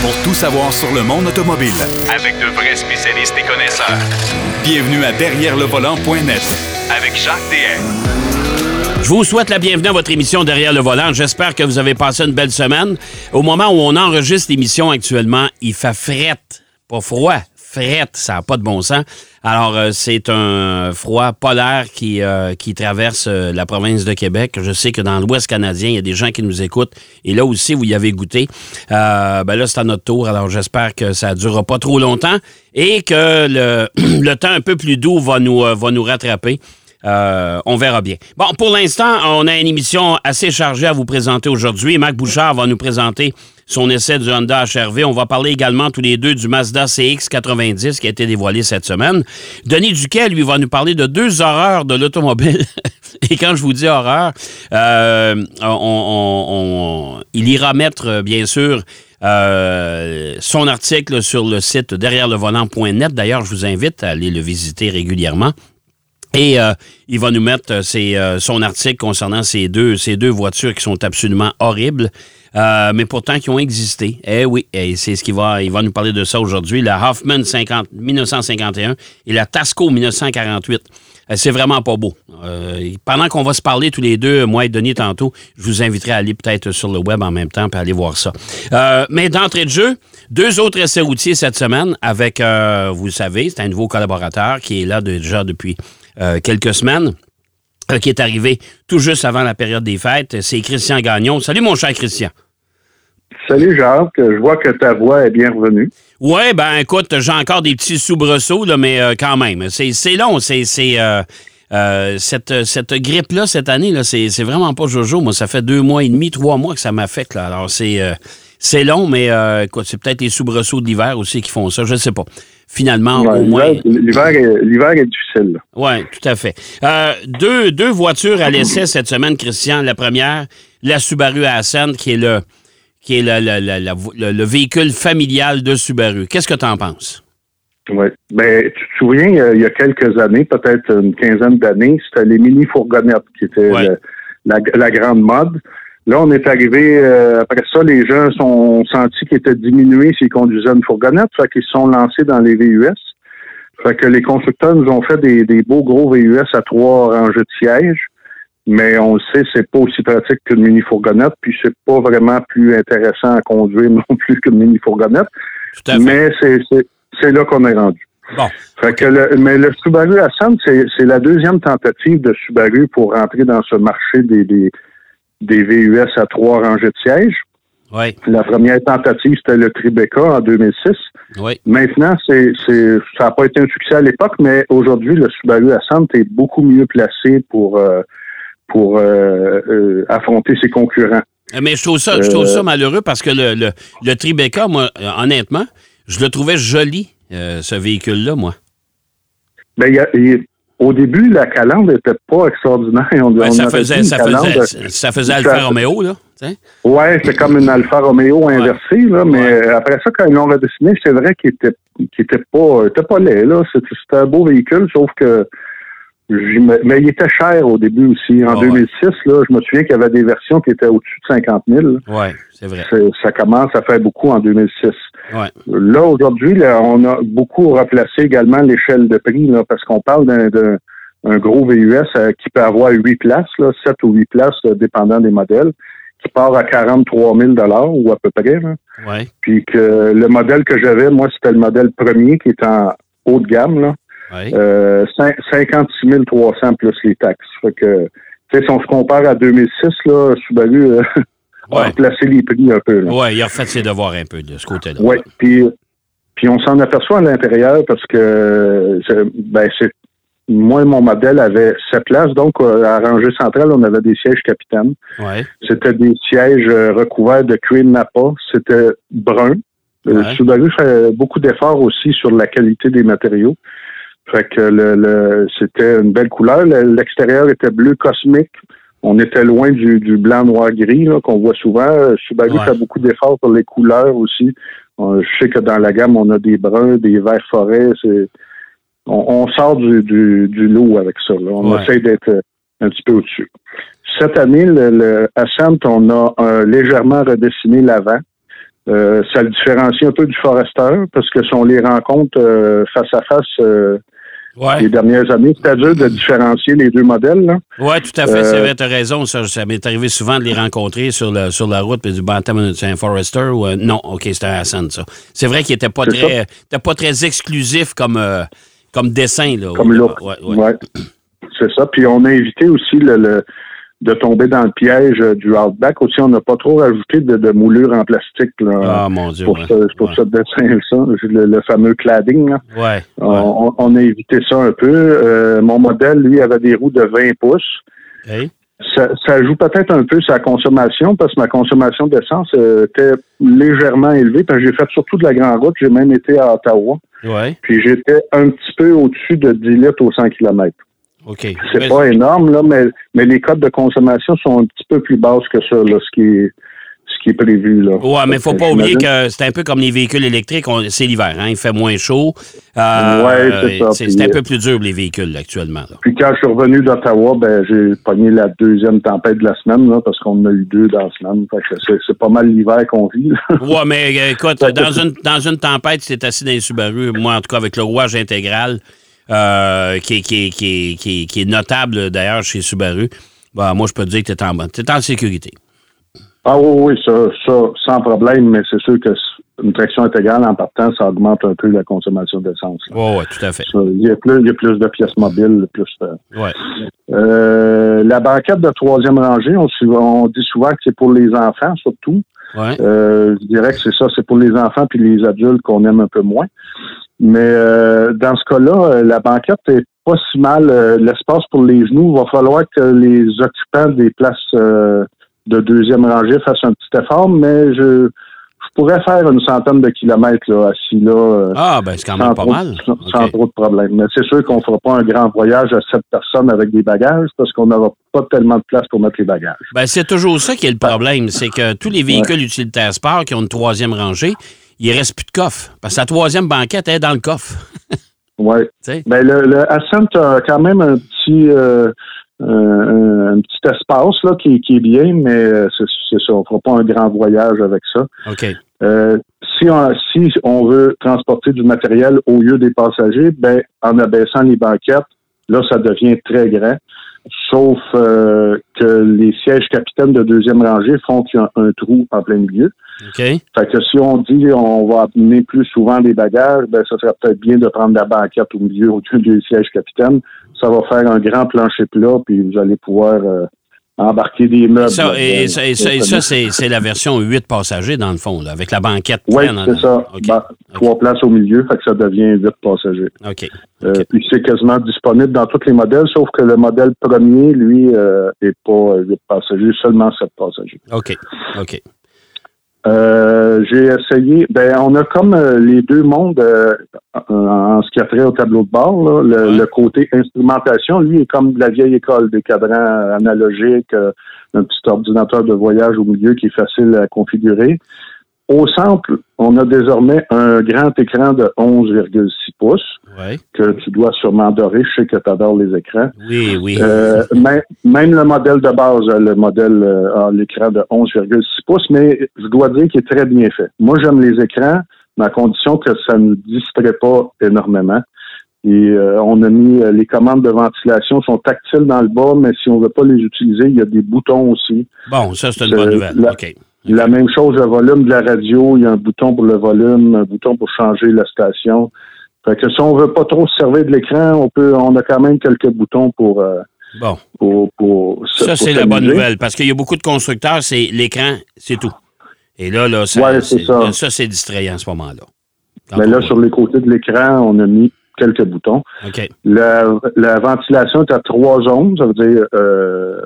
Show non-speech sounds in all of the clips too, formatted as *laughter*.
pour tout savoir sur le monde automobile. Avec de vrais spécialistes et connaisseurs. Bienvenue à Derrière le volant.net Avec Jacques DM. Je vous souhaite la bienvenue à votre émission Derrière le volant. J'espère que vous avez passé une belle semaine. Au moment où on enregistre l'émission actuellement, il fait frette, pas froid, frette, ça n'a pas de bon sens. Alors, euh, c'est un froid polaire qui, euh, qui traverse euh, la province de Québec. Je sais que dans l'Ouest canadien, il y a des gens qui nous écoutent. Et là aussi, vous y avez goûté. ben là, c'est à notre tour. Alors, j'espère que ça ne durera pas trop longtemps et que le, *clears throat* le temps un peu plus doux va nous, va nous rattraper. on verra bien. Bon, pour l'instant, on a une émission assez chargée à vous présenter aujourd'hui. Marc Bouchard va nous présenter son essai du Honda HRV. On va parler également tous les deux du Mazda CX-90 qui a été dévoilé cette semaine. Denis Duquet, lui, va nous parler de deux horreurs de l'automobile. *laughs* Et quand je vous dis horreur, euh, il ira mettre, bien sûr, euh, son article sur le site derrière le volant.net. D'ailleurs, je vous invite à aller le visiter régulièrement. Et euh, il va nous mettre son article concernant ces deux, ces deux voitures qui sont absolument horribles. Euh, mais pourtant qui ont existé. Eh oui, et c'est ce qu'il va, il va nous parler de ça aujourd'hui. La Hoffman 50, 1951 et la Tasco 1948. Euh, c'est vraiment pas beau. Euh, pendant qu'on va se parler tous les deux, moi et Denis tantôt, je vous inviterai à aller peut-être sur le web en même temps pour aller voir ça. mais d'entrée de jeu, deux autres essais routiers cette semaine avec, vous le savez, c'est un nouveau collaborateur qui est là déjà depuis quelques semaines. Euh, qui est arrivé tout juste avant la période des fêtes. C'est Christian Gagnon. Salut, mon cher Christian. Salut, Jacques. Je vois que ta voix est bien revenue. Oui, ben écoute, j'ai encore des petits soubresauts, là, mais euh, quand même. C'est long. C'est euh, cette, cette grippe-là, cette année, là, c'est vraiment pas Jojo. Moi, ça fait deux mois et demi, trois mois que ça m'affecte. Alors, c'est c'est long, mais écoute, c'est peut-être les soubresauts de l'hiver aussi qui font ça. Je ne sais pas finalement, au moins. L'hiver est, difficile. Oui, tout à fait. Euh, deux, deux voitures à l'essai cette semaine, Christian. La première, la Subaru Ascent, qui est le, qui est le, le, véhicule familial de Subaru. Qu'est-ce que tu en penses? Oui. Ben, tu te souviens, il y a quelques années, peut-être une quinzaine d'années, c'était les mini-fourgonnettes qui étaient la, la, grande mode. Là, on est arrivé, euh, après ça, les gens sont sentis qu'ils étaient diminués s'ils conduisaient une fourgonnette, fait qu'ils se sont lancés dans les VUS. Fait que les constructeurs nous ont fait des, beaux gros VUS à trois rangées de sièges, mais on le sait, c'est pas aussi pratique qu'une mini-fourgonnette, puis c'est pas vraiment plus intéressant à conduire *laughs* non plus qu'une mini-fourgonnette. Mais c'est là qu'on est rendu. Bon. Fait que le, mais le Subaru Ascent, c'est la deuxième tentative de Subaru pour rentrer dans ce marché des, des des VUS à trois rangées de sièges. Oui. La première tentative, c'était le Tribeca en 2006. Oui. Maintenant, c'est, ça n'a pas été un succès à l'époque, mais aujourd'hui, le Subaru Ascent est beaucoup mieux placé pour, euh, pour euh, euh, affronter ses concurrents. Mais je trouve ça, je trouve ça malheureux parce que le, le, le Tribeca, moi, honnêtement, je le trouvais joli, ce véhicule-là, moi. Ben, il au début, la calandre n'était pas extraordinaire. On, ça, faisait, ça, faisait, ça, faisait, Alfa Romeo, là. Oui, c'est comme une Alfa Romeo inversée, là, mais après ça, quand ils l'ont redessiné, c'est vrai qu'il était, était pas, était pas laid, là. C'était un beau véhicule, sauf que mais il était cher au début aussi. En 2006, là, je me souviens qu'il y avait des versions qui étaient au-dessus de 50 000. Oui, c'est vrai. Ça commence à faire beaucoup en 2006. Ouais. Là, aujourd'hui, on a beaucoup replacé également l'échelle de prix, là, parce qu'on parle d'un gros VUS euh, qui peut avoir 8 places, là, 7 ou 8 places, euh, dépendant des modèles, qui part à 43 000 ou à peu près. Là. Ouais. Puis que le modèle que j'avais, moi, c'était le modèle premier qui est en haut de gamme. Là. Euh, 56 300 plus les taxes. Fait que, si on se compare à 2006, là, Subaru euh, a replacé les prix un peu. Oui, il a fait ses devoirs un peu de ce côté-là. Oui, puis, puis on s'en aperçoit à l'intérieur parce que ben, c'est moi, mon modèle avait sept places, donc euh, à rangée centrale, on avait des sièges capitaines. Ouais. C'était des sièges euh, recouverts de cuir Napa. C'était brun. Ouais. Subaru fait beaucoup d'efforts aussi sur la qualité des matériaux. Fait que le, c'était une belle couleur. L'extérieur était bleu cosmique. On était loin du, blanc, noir, gris qu'on voit souvent. Subaru fait beaucoup d'efforts pour les couleurs aussi. Euh, je sais que dans la gamme, on a des bruns, des verts forêts. on, sort du, du, lot avec ça. On essaie d'être un petit peu au-dessus. Cette année, le, le Ascent, on a légèrement redessiné l'avant. Euh, ça le différencie un peu du Forester parce que si on les rencontre euh, face à face euh, les dernières années, c'est à dire de différencier les deux modèles. Oui, tout à fait. C'est vrai, tu as raison. Ça, m'est arrivé souvent de les rencontrer sur, le, sur la route et du ben, c'est un Forester ou non, OK, c'était un Hassan, ça. C'est vrai qu'il n'était pas, très, pas très exclusif comme, comme dessin. Là, comme look. Ouais, ouais. C'est ça. Puis on a évité aussi le de tomber dans le piège euh, du Outback. Aussi, on n'a pas trop rajouté de, de moulure en plastique là, ah, mon Dieu, pour, ce, pour ce dessin, ça, le, fameux cladding. Là. Ouais, on, a évité ça un peu. Euh, mon modèle, lui, avait des roues de 20 pouces. Ça, ça, joue peut-être un peu sa consommation parce que ma consommation d'essence euh, était légèrement élevée. Parce que j'ai fait surtout de la grande route. J'ai même été à Ottawa. Ouais. Puis j'étais un petit peu au-dessus de 10 litres au 100 km. C'est pas énorme, là, mais, mais les codes de consommation sont un petit peu plus basses que ça, là, ce qui est, ce qui est prévu. Là. Ouais, mais il faut pas oublier que c'est un peu comme les véhicules électriques, c'est l'hiver, hein, il fait moins chaud. Euh, c'est ça. C'est un peu plus dur les véhicules actuellement. Puis quand je suis revenu d'Ottawa, ben j'ai pogné la deuxième tempête de la semaine, là, parce qu'on en a eu deux dans la semaine. c'est pas mal l'hiver qu'on vit. *laughs* ouais, mais euh, écoute, dans une, dans une tempête, c'est assis dans les Subaru, moi en tout cas avec le rouage intégral, euh, qui, qui, qui, qui, est notable d'ailleurs chez Subaru, bah, moi, je peux te dire que tu es, en, en sécurité. Ah oui, oui, ça, ça, sans problème, mais c'est sûr que une traction intégrale en partant, ça augmente un peu la consommation d'essence. Oui, oui, tout à fait. il, y a plus, il y a plus de pièces mobiles, plus. Euh, ouais. euh, la banquette de troisième rangée, on, on dit souvent que c'est pour les enfants, surtout. Ouais. Euh, je dirais que c'est ça, c'est pour les enfants puis les adultes qu'on aime un peu moins. Mais euh, dans ce cas-là, euh, la banquette est pas si mal. Euh, l'espace pour les genoux, il va falloir que les occupants des places de deuxième rangée fassent un petit effort, mais je, pourrais faire une centaine de kilomètres là, assis là. Ah, ben c'est quand même pas mal. Sans, trop de problèmes. Mais c'est sûr qu'on fera pas un grand voyage à sept personnes avec des bagages parce qu'on n'aura pas tellement de place pour mettre les bagages. Ben, c'est toujours ça qui est le problème. C'est que tous les véhicules utilitaires sport qui ont une troisième rangée, il reste plus de coffre. Parce que la troisième banquette est dans le coffre. *laughs* oui. Ben, le, le Ascent a quand même un petit, euh, un, petit espace là, qui, qui est bien, mais euh, c'est ça. On ne fera pas un grand voyage avec ça. OK. Euh, si, on, si on veut transporter du matériel au lieu des passagers, ben, en abaissant les banquettes, là, ça devient très grand. Sauf que les sièges capitaines de deuxième rangée font qu'il y a un trou en plein milieu. Fait que si on dit on va amener plus souvent des bagages, ben ça serait peut-être bien de prendre la banquette au milieu au dessus du siège capitaine. Ça va faire un grand plancher plat, puis vous allez pouvoir euh, embarquer des meubles. Ça, et, ça, c'est la version 8 passagers, dans le fond, avec la banquette. Oui, c'est ça. Ben, trois places au milieu, fait que ça devient 8 passagers. OK. Euh, puis c'est quasiment disponible dans tous les modèles, sauf que le modèle premier, lui, n'est euh, pas 8 passagers, seulement 7 passagers. OK. OK. Euh, j'ai essayé. Ben, on a comme euh, les deux mondes euh, en ce qui a trait au tableau de bord. le, côté instrumentation, lui, est comme de la vieille école, des cadrans analogiques, un petit ordinateur de voyage au milieu qui est facile à configurer. Au centre, on a désormais un grand écran de 11,6 pouces que tu dois sûrement adorer. Je sais que tu adores les écrans. Oui, oui. Euh, même, le modèle de base, le modèle euh, a l'écran de 11,6 pouces, mais je dois dire qu'il est très bien fait. Moi, j'aime les écrans, mais à condition que ça ne distrait pas énormément. Et euh, on a mis les commandes de ventilation sont tactiles dans le bas, mais si on ne veut pas les utiliser, il y a des boutons aussi. Bon, ça c'est une bonne nouvelle. OK. La même chose, le volume de la radio, il y a un bouton pour le volume, un bouton pour changer la station. Fait que si on veut pas trop se servir de l'écran, on peut, on a quand même quelques boutons pour. Euh, bon. Pour, ça, c'est la bonne nouvelle, parce qu'il y a beaucoup de constructeurs, c'est l'écran, c'est tout. Et là, là, ça, ça. c'est distrayant à ce moment-là. Mais là, sur les côtés de l'écran, on a mis quelques boutons. OK. La, ventilation est à trois zones, ça veut dire euh,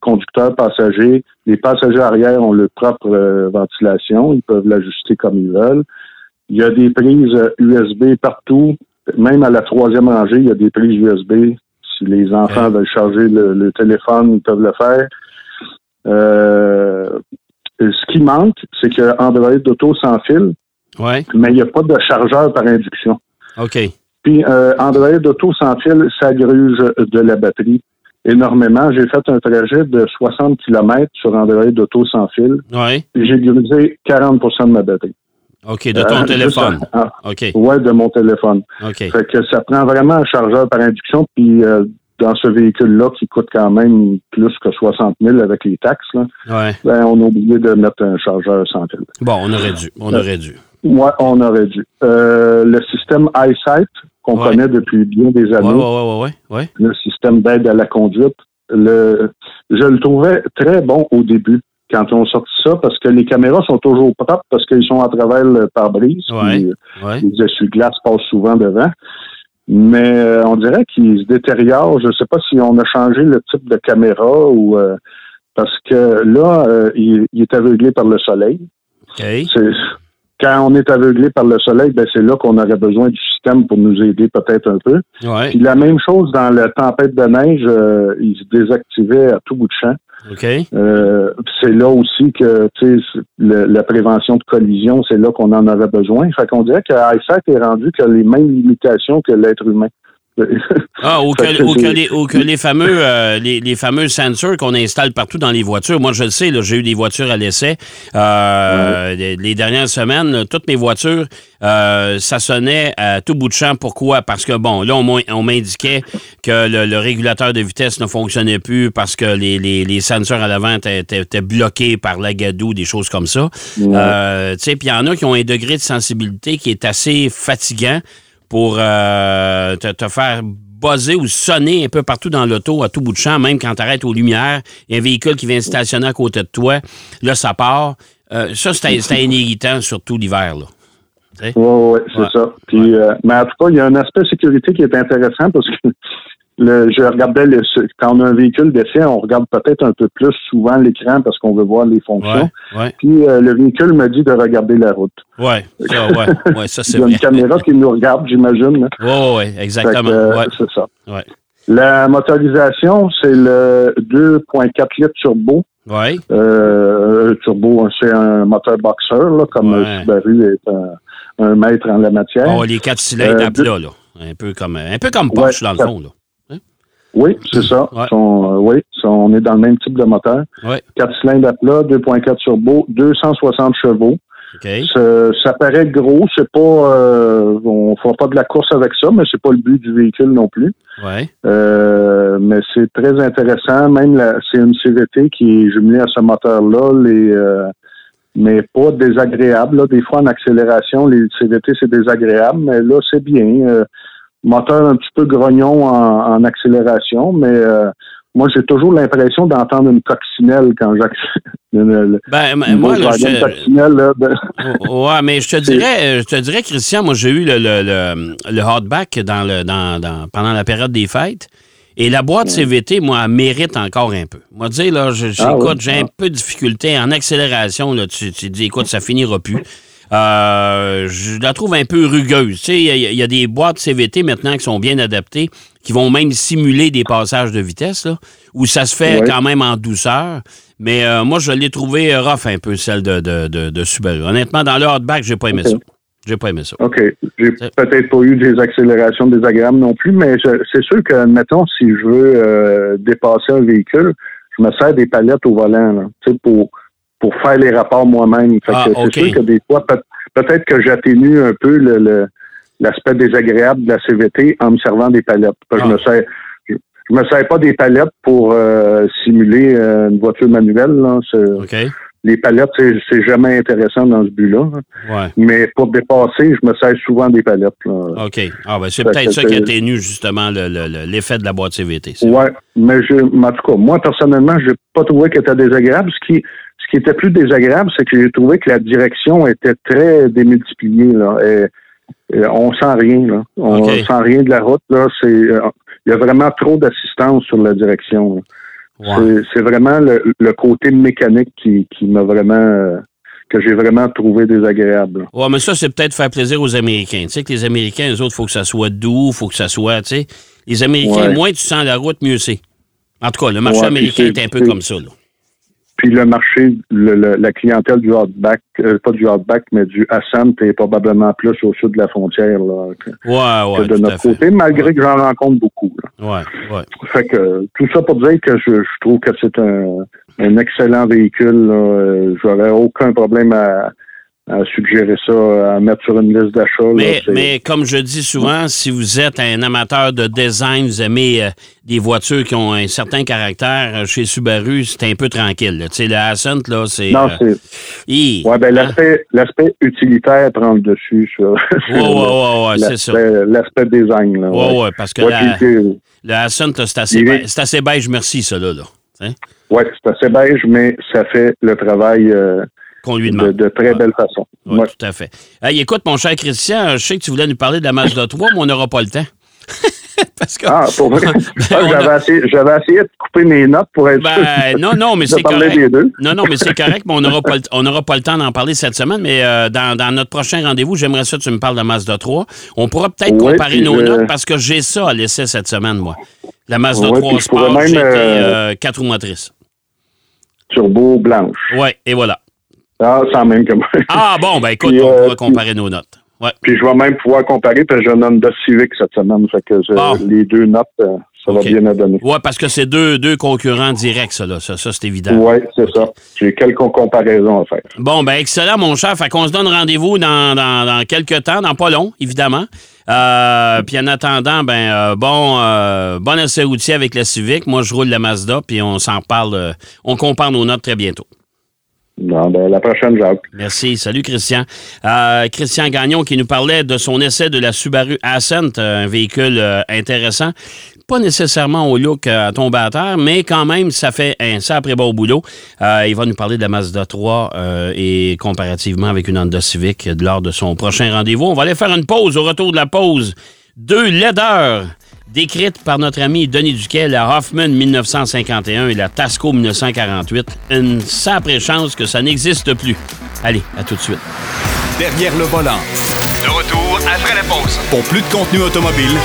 conducteur, passager. Les passagers arrière ont leur propre euh, ventilation. Ils peuvent l'ajuster comme ils veulent. Il y a des prises USB partout. Même à la troisième rangée, il y a des prises USB. Si les enfants veulent charger le, téléphone, ils peuvent le faire. Euh, ce qui manque, c'est que Android Auto sans fil, ouais. mais il n'y a pas de chargeur par induction. OK. Puis Android Auto sans fil, ça gruge de la batterie. Énormément. J'ai fait un trajet de 60 km sur Android Auto sans fil. Oui. J'ai grisé 40% de ma batterie. OK, de ton Euh, téléphone. en- OK. Ouais, de mon téléphone. OK. Fait que ça prend vraiment un chargeur par induction, puis euh, dans ce véhicule-là, qui coûte quand même plus que 60 000 avec les taxes, là, Ouais. ben, on a oublié de mettre un chargeur sans fil. Bon, on aurait dû. On aurait dû. Ouais, on aurait dû. Euh, le système EyeSight, qu'on Ouais. connaît depuis bien des années, ouais, ouais, le système d'aide à la conduite, le, je le trouvais très bon au début quand on sortit ça, parce que les caméras sont toujours propres parce qu'ils sont à travers le pare-brise. Ouais. les essuie-glaces passent souvent devant. Mais euh, on dirait qu'ils se détériorent. Je ne sais pas si on a changé le type de caméra ou euh, parce que là, euh, il, il est aveuglé par le soleil. Quand on est aveuglé par le soleil, ben c'est là qu'on aurait besoin du système pour nous aider peut-être un peu. Ouais. Puis la même chose dans la tempête de neige, euh, il se désactivait à tout bout de champ. OK. Euh, c'est là aussi que le- la prévention de collision, c'est là qu'on en avait besoin. Fait qu'on dirait que iSac est rendu que les mêmes limitations que l'être humain. Ah, ou que, que ou que c'est- les, ou que les fameux, euh, les, les fameux sensors qu'on installe partout dans les voitures. Moi, je le sais, j'ai eu des voitures à l'essai. Euh, les, les dernières semaines, toutes mes voitures, euh, ça sonnait à tout bout de champ. Pourquoi? Parce que, bon, là, on, m'in- on m'indiquait que le, le régulateur de vitesse ne fonctionnait plus parce que les, les, les sensors à l'avant étaient, bloqués par la gadoue, des choses comme ça. Euh, tu sais, puis il y en a qui ont un degré de sensibilité qui est assez fatigant pour euh, te, te faire buzzer ou sonner un peu partout dans l'auto, à tout bout de champ, même quand tu arrêtes aux lumières. Il y a un véhicule qui vient se stationner à côté de toi. Là, ça part. Euh, ça, c'était c'était irritant, surtout l'hiver. là. Oui, oui, c'est Ouais. ça. Puis, euh, mais en tout cas, il y a un aspect sécurité qui est intéressant parce que le, je regardais le, quand on a un véhicule d'essai, on regarde peut-être un peu plus souvent l'écran parce qu'on veut voir les fonctions. Ouais, ouais, Puis euh, le véhicule me dit de regarder la route. ouais, ça, ouais, ouais, *laughs* ça Il c'est y a une caméra qui nous regarde, j'imagine. ouais, Fait que, exactement. euh, C'est ça. La motorisation, c'est le 2.4 litres turbo. ouais. Euh, turbo, c'est un moteur boxeur, là, comme. Subaru est un, un maître en la matière. Oh, les quatre cylindres Euh, à plat, là. Un peu comme, un peu comme Porsche, dans le fond, là. Oui, c'est ça. Ouais. Sont, euh, oui, sont- on est dans le même type de moteur. Ouais, 4 cylindres à plat, 2.4 turbo, 260 chevaux. OK. Ça, paraît gros, c'est pas euh, on fera pas de la course avec ça, mais c'est pas le but du véhicule non plus. Ouais, Euh, mais c'est très intéressant. Même la, c'est une CVT qui est jumelée à ce moteur-là, les euh, mais pas désagréable. là. Des fois en accélération, les CVT c'est désagréable, mais là c'est bien. Euh, moteur un petit peu grognon en, en accélération, mais euh, moi j'ai toujours l'impression d'entendre une coccinelle quand j'accélère. *laughs* Ben, moi, là, je, coccinelle, là, *laughs* Ouais, mais je te dirais, je te dirais, Christian, moi j'ai eu le, le, le, le hardback dans le, dans, dans- pendant la période des fêtes. Et la boîte CVT, moi, elle mérite encore un peu. Moi, dire, là, je- Ah j'écoute, oui? j'ai un peu de difficulté en accélération. Là, tu, tu dis, écoute, ça finira plus. Euh, je la trouve un peu rugueuse. Tu sais, il y, a- il y a des boîtes CVT maintenant qui sont bien adaptées, qui vont même simuler des passages de vitesse, là, où ça se fait Ouais. quand même en douceur. Mais euh, moi, je l'ai trouvé rough un peu, celle de, de, de, de Subaru. Honnêtement, dans le hardback, j'ai pas aimé Ok. ça. J'ai pas aimé ça. OK. J'ai peut-être pas eu des accélérations désagréables non plus, mais c'est sûr que, mettons, si je veux euh, dépasser un véhicule, je me sers des palettes au volant, là, pour, pour faire les rapports moi-même. Ah, c'est sûr que des fois, peut- peut-être que j'atténue un peu le, l'aspect désagréable de la CVT en me servant des palettes. Que Ah. Je me sers je, je me sers pas des palettes pour euh, simuler euh, une voiture manuelle. Là. Les palettes, c'est, jamais intéressant dans ce but-là. Ouais. Mais pour dépasser, je me sers souvent des palettes. là. OK. Ah, ben, c'est peut-être ça qui atténue justement le- le- le- l'effet de la boîte CVT. Ouais, mais je, en tout cas, moi personnellement, j'ai pas trouvé qu'elle était désagréable. Ce qui, qui était plus désagréable, c'est que j'ai trouvé que la direction était très démultipliée. Là. Et, et on sent rien. Là. On sent rien de la route. Là. C'est, euh, il y a vraiment trop d'assistance sur la direction. C'est, vraiment le, le côté mécanique qui, qui m'a vraiment euh, que j'ai vraiment trouvé désagréable. Ouais, mais ça, c'est peut-être faire plaisir aux Américains. Tu sais que les Américains, eux autres, il faut que ça soit doux, il faut que ça soit, tu sais. Les Américains, Ouais. moins tu sens la route, mieux c'est. En tout cas, le marché Ouais, américain puis est un peu comme ça, là. Puis le marché, la clientèle du hardback, euh, pas du hardback, mais du Ascent est probablement plus au sud de la frontière là, que, ouais, ouais, de notre côté, malgré que j'en rencontre beaucoup. Là. Ouais, ouais. Fait que tout ça pour dire que je, je trouve que c'est un, un excellent véhicule. Euh, J'aurais aucun problème à, à suggérer ça, à mettre sur une liste d'achat. Mais, mais, comme je dis souvent, si vous êtes un amateur de design, vous aimez euh, des voitures qui ont un certain caractère, euh, chez Subaru, c'est un peu tranquille. Tu sais, le Ascent, là, c'est... Non, euh, c'est... ouais, ben, hein? l'aspect, utilitaire prend le dessus sur... Oui, oui, oui, c'est ça. L'aspect design, là. Oui, oui, parce que le Ascent, c'est assez, beige, assez beige, merci, ça, là. là. Oui, c'est assez beige, mais ça fait le travail qu'on lui demande. De, très belle façon. Oui, tout à fait. écoute, mon cher Christian, je sais que tu voulais nous parler de la Mazda 3, mais on n'aura pas le temps. *laughs* Parce que, ah, pour vrai? *laughs* Ben, j'avais, essayé, de couper mes notes pour être ben, Non, non, mais c'est correct. Non, non, mais c'est correct, mais on n'aura pas, le, pas le temps d'en parler cette semaine. Mais euh, dans, notre prochain rendez-vous, j'aimerais ça que tu me parles de Mazda 3. On pourra peut-être comparer nos notes parce que j'ai ça à laisser cette semaine, moi. La Mazda 3 Sport, même, euh, 4 roues motrices. Turbo blanche. Oui, et voilà. Ah, sans même que moi. Ah bon, ben écoute, on euh, va comparer nos notes. Ouais. Puis je vais même pouvoir comparer, parce que j'ai un Honda Civic cette semaine, fait que ah. les deux notes, euh, ça va bien à donner. Oui, parce que c'est deux, deux concurrents directs, ça, là. Ça, ça c'est évident. Oui, c'est ça. J'ai quelques comparaisons à faire. Bon, ben excellent, mon cher. Fait qu'on se donne rendez-vous dans, dans, dans, quelques temps, dans pas long, évidemment. Euh, puis en attendant, ben euh, bon, euh, bon essai routier avec la Civic. Moi, je roule la Mazda, puis on s'en parle, on compare nos notes très bientôt. Non, ben, la prochaine, Jacques. Merci. Salut, Christian. Euh, Christian Gagnon qui nous parlait de son essai de la Subaru Ascent, un véhicule euh, intéressant. Pas nécessairement au look euh, à tomber à terre, mais quand même, ça fait un sacré beau boulot. il va nous parler de la Mazda 3 et comparativement avec une Honda Civic lors de son prochain rendez-vous. On va aller faire une pause. Au retour de la pause, deux laideurs décrite par notre ami Denis Duquet, la Hoffman 1951 et la Tasco 1948. Une sacrée chance que ça n'existe plus. Allez, à tout de suite. Derrière le volant. De retour après la pause. Pour plus de contenu automobile,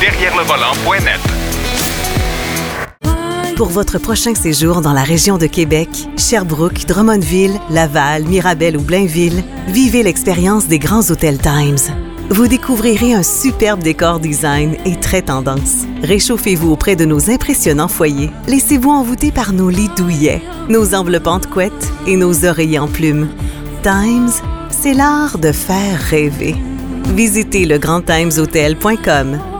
derrière le volant.net. Pour votre prochain séjour dans la région de Québec, Sherbrooke, Drummondville, Laval, Mirabel ou Blainville, vivez l'expérience des grands hôtels Times. Vous découvrirez un superbe décor design et très tendance. Réchauffez-vous auprès de nos impressionnants foyers. Laissez-vous envoûter par nos lits douillets, nos enveloppantes couettes et nos oreillers en plumes. Times, c'est l'art de faire rêver. Visitez legrandtimeshotel.com.